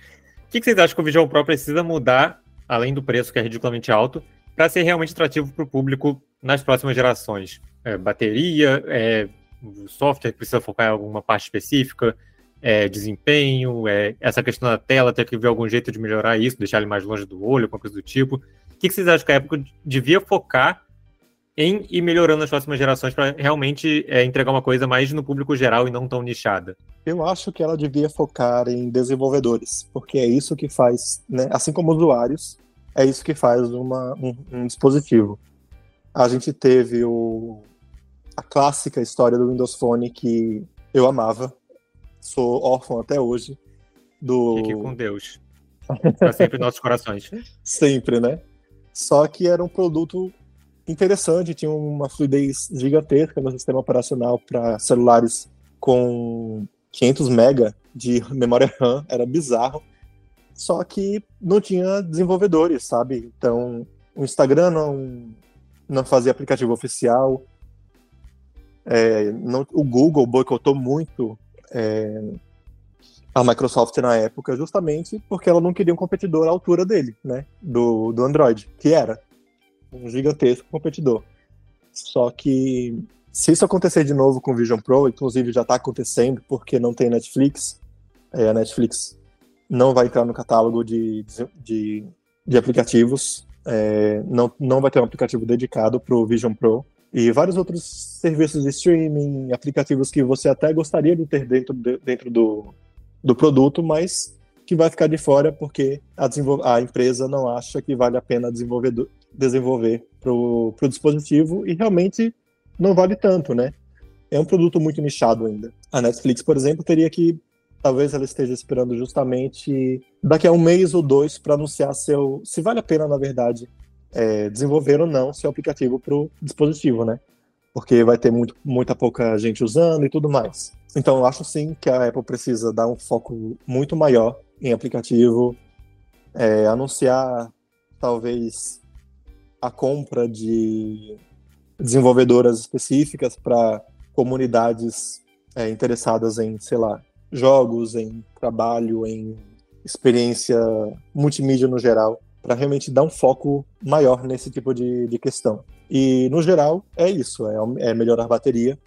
o que, que vocês acham que o Vision Pro precisa mudar, além do preço que é ridiculamente alto, para ser realmente atrativo para o público nas próximas gerações. É, bateria, é, software precisa focar em alguma parte específica, é, desempenho, é, essa questão da tela, ter que ver algum jeito de melhorar isso, deixar ele mais longe do olho, alguma coisa do tipo. O que, que vocês acham que a Apple devia focar em ir melhorando nas próximas gerações para realmente é, entregar uma coisa mais no público geral e não tão nichada? Eu acho que ela devia focar em desenvolvedores, porque é isso que faz, né, assim como usuários, é isso que faz uma, um, um dispositivo. A gente teve o, a clássica história do Windows Phone que eu amava, sou órfão até hoje. Do... Fique com Deus. Para sempre nossos corações. Sempre, né? Só que era um produto interessante, tinha uma fluidez gigantesca no sistema operacional para celulares com 500 MB de memória RAM, era bizarro só que não tinha desenvolvedores, sabe? Então, o Instagram não, não fazia aplicativo oficial, é, não, o Google boicotou muito é, a Microsoft na época, justamente porque ela não queria um competidor à altura dele, né? Do, do Android, que era um gigantesco competidor. Só que se isso acontecer de novo com o Vision Pro, inclusive já está acontecendo porque não tem Netflix, é, a Netflix não vai entrar no catálogo de, de, de aplicativos, é, não, não vai ter um aplicativo dedicado para o Vision Pro. E vários outros serviços de streaming, aplicativos que você até gostaria de ter dentro, de, dentro do, do produto, mas que vai ficar de fora porque a, a empresa não acha que vale a pena desenvolver para o dispositivo e realmente não vale tanto, né? É um produto muito nichado ainda. A Netflix, por exemplo, teria que talvez ela esteja esperando justamente daqui a um mês ou dois para anunciar se vale a pena, na verdade, é, desenvolver ou não seu aplicativo para o dispositivo, né? Porque vai ter muito, muita pouca gente usando e tudo mais. Então, eu acho sim que a Apple precisa dar um foco muito maior em aplicativo, é, anunciar talvez a compra de desenvolvedoras específicas para comunidades é, interessadas em, sei lá, jogos, em trabalho, em experiência multimídia no geral, para realmente dar um foco maior nesse tipo de, de questão. E, no geral, é isso: é, é melhorar a bateria,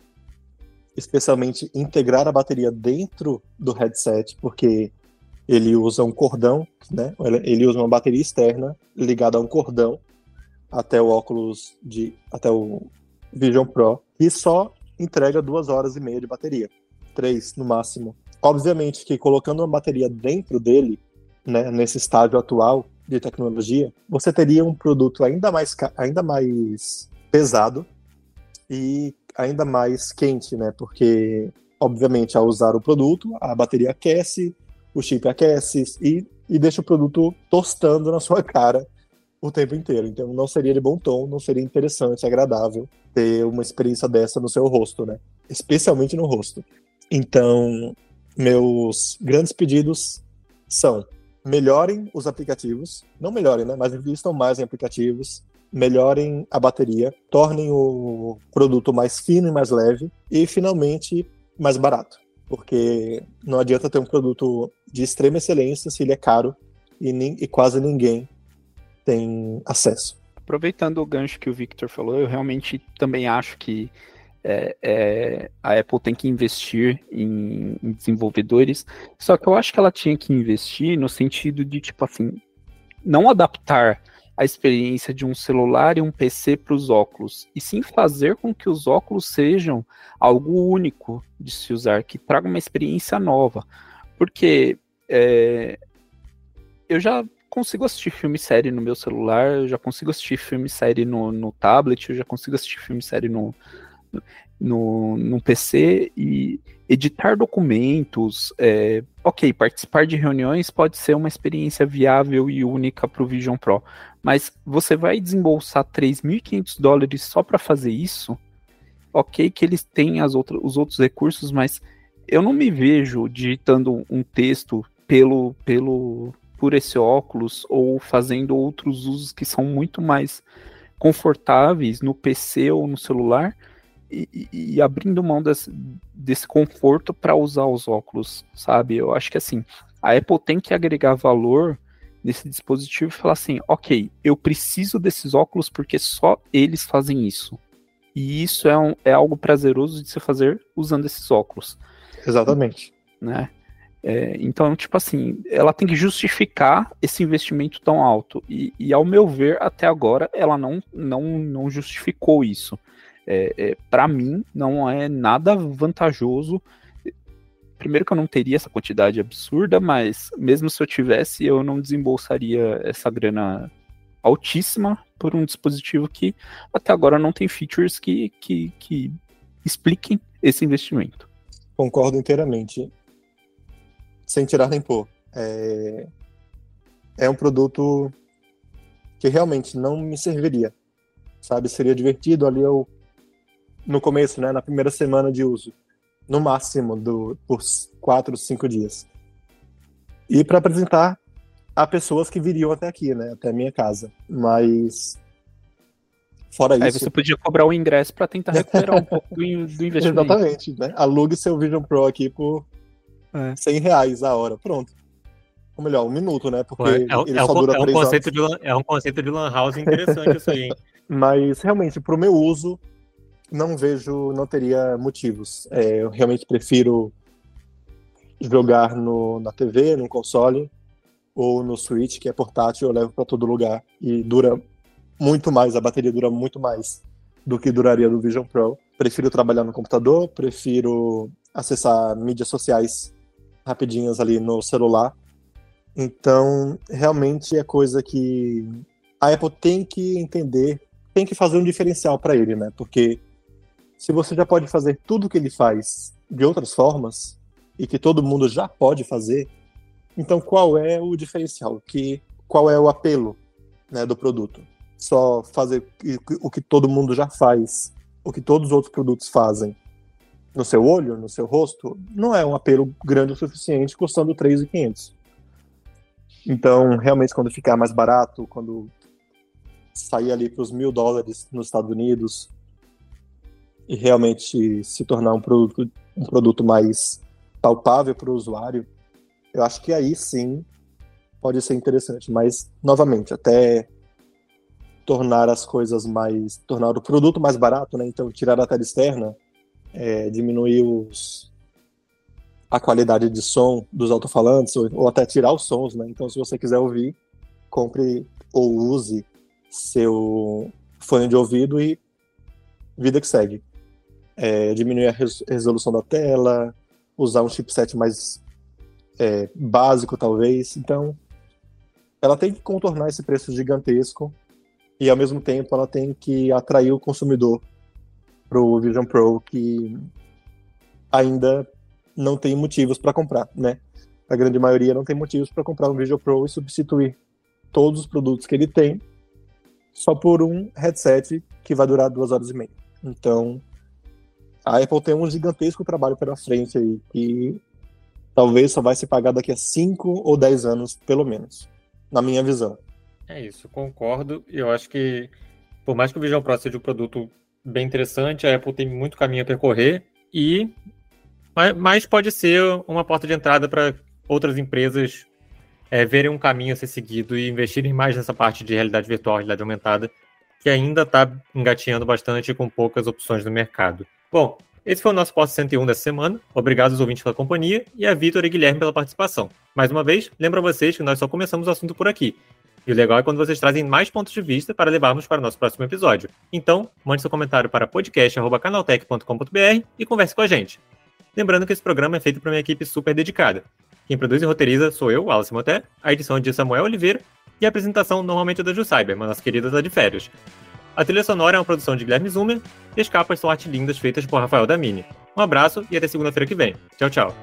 especialmente integrar a bateria dentro do headset, porque ele usa um cordão, né? Ele usa uma bateria externa ligada a um cordão até o óculos de até o Vision Pro e só entrega duas horas e meia de bateria. Três, no máximo. Obviamente que colocando uma bateria dentro dele, né, nesse estágio atual de tecnologia, você teria um produto ainda mais, ainda mais pesado e ainda mais quente, né? Porque, obviamente, ao usar o produto, a bateria aquece, o chip aquece e, e deixa o produto tostando na sua cara o tempo inteiro. Então não seria de bom tom, não seria interessante, agradável ter uma experiência dessa no seu rosto, né? Especialmente no rosto. Então, meus grandes pedidos são melhorem os aplicativos, não melhorem, né? Mas investam mais em aplicativos, melhorem a bateria, tornem o produto mais fino e mais leve e finalmente mais barato. Porque não adianta ter um produto de extrema excelência se ele é caro e, nem, e quase ninguém tem acesso. Aproveitando o gancho que o Victor falou, eu realmente também acho que é, é, a Apple tem que investir em, em, desenvolvedores, só que eu acho que ela tinha que investir no sentido de, tipo assim, não adaptar a experiência de um celular e um PC para os óculos, e sim fazer com que os óculos sejam algo único de se usar, que traga uma experiência nova. Porque é, eu já consigo assistir filme e série no meu celular, eu já consigo assistir filme e série no, no tablet, eu já consigo assistir filme e série no, no, no PC e editar documentos. É, ok, participar de reuniões pode ser uma experiência viável e única para o Vision Pro, mas você vai desembolsar 3.500 dólares só para fazer isso? Ok, que eles têm as outras, os outros recursos, mas eu não me vejo digitando um texto pelo, pelo por esse óculos ou fazendo outros usos que são muito mais confortáveis no PC ou no celular e, e, abrindo mão desse, desse conforto para usar os óculos, sabe? Eu acho que assim, a Apple tem que agregar valor nesse dispositivo e falar assim, ok, eu preciso desses óculos porque só eles fazem isso. E isso é, um, é algo prazeroso de se fazer usando esses óculos. Exatamente. Né? É, então, tipo assim, ela tem que justificar esse investimento tão alto. E, e ao meu ver, até agora, ela não, não, não justificou isso. É, é, Para mim, não é nada vantajoso. Primeiro que eu não teria essa quantidade absurda, mas mesmo se eu tivesse, eu não desembolsaria essa grana altíssima por um dispositivo que até agora não tem features que, que, que expliquem esse investimento. Concordo inteiramente sem tirar nem pôr. É, é um produto que realmente não me serviria, sabe? Seria divertido ali eu, no começo, né, na primeira semana de uso, no máximo do, por quatro, cinco dias. E para apresentar a pessoas que viriam até aqui, né, até a minha casa. Mas fora Aí isso. Aí você podia cobrar o ingresso para tentar recuperar um pouco do, do investimento. Exatamente, né? Alugue seu Vision Pro aqui por é. 100 reais a hora. Pronto. Ou melhor, um minuto, né? Porque é, ele é, só dura é um conceito horas. De, é um conceito de Lan House interessante isso aí, hein? Mas, realmente, pro meu uso, não vejo, não teria motivos. É, eu realmente prefiro jogar no, na TV, no console, ou no Switch, que é portátil, eu levo para todo lugar. E dura muito mais, a bateria dura muito mais do que duraria do Vision Pro. Prefiro trabalhar no computador, prefiro acessar mídias sociais rapidinhas ali no celular. Então, realmente é coisa que a Apple tem que entender, tem que fazer um diferencial para ele, né? Porque se você já pode fazer tudo que ele faz de outras formas e que todo mundo já pode fazer, então qual é o diferencial? Que qual é o apelo, né, do produto? Só fazer o que todo mundo já faz, o que todos os outros produtos fazem no seu olho, no seu rosto, não é um apelo grande o suficiente, custando 3.500. Então, realmente, quando ficar mais barato, quando sair ali para os mil dólares nos Estados Unidos e realmente se tornar um produto, um produto mais palpável para o usuário, eu acho que aí sim pode ser interessante. Mas, novamente, até tornar as coisas mais. tornar o produto mais barato, né? Então, tirar a tela externa é, diminuir os, a qualidade de som dos alto-falantes, ou, ou, até tirar os sons, né? Então, se você quiser ouvir, compre ou use seu fone de ouvido e vida que segue. É, diminuir a res resolução da tela, usar um chipset mais é, básico, talvez. Então, ela tem que contornar esse preço gigantesco e, ao mesmo tempo, ela tem que atrair o consumidor para o Vision Pro que ainda não tem motivos para comprar, né? A grande maioria não tem motivos para comprar um Vision Pro e substituir todos os produtos que ele tem só por um headset que vai durar duas horas e meia. Então, a Apple tem um gigantesco trabalho pela frente aí, que talvez só vai se pagar daqui a 5 ou 10 anos, pelo menos, na minha visão. É isso, concordo. Eu acho que, por mais que o Vision Pro seja um produto bem interessante, a Apple tem muito caminho a percorrer e mas pode ser uma porta de entrada para outras empresas é, verem um caminho a ser seguido e investirem mais nessa parte de realidade virtual, realidade aumentada, que ainda está engatinhando bastante com poucas opções no mercado. Bom, esse foi o nosso Posto 101 dessa semana. Obrigado aos ouvintes pela companhia e a Vitor e Guilherme pela participação. Mais uma vez, lembro a vocês que nós só começamos o assunto por aqui. E o legal é quando vocês trazem mais pontos de vista para levarmos para o nosso próximo episódio. Então, mande seu comentário para podcast.canaltech.com.br e converse com a gente. Lembrando que esse programa é feito por uma equipe super dedicada. Quem produz e roteiriza sou eu, Wallace Moté, a edição é de Samuel Oliveira e a apresentação normalmente é da Ju Cyber, mas nossa querida está de férias. A trilha sonora é uma produção de Guilherme Zumer e as capas são arte lindas feitas por Rafael Damini. Um abraço e até segunda-feira que vem. Tchau, tchau.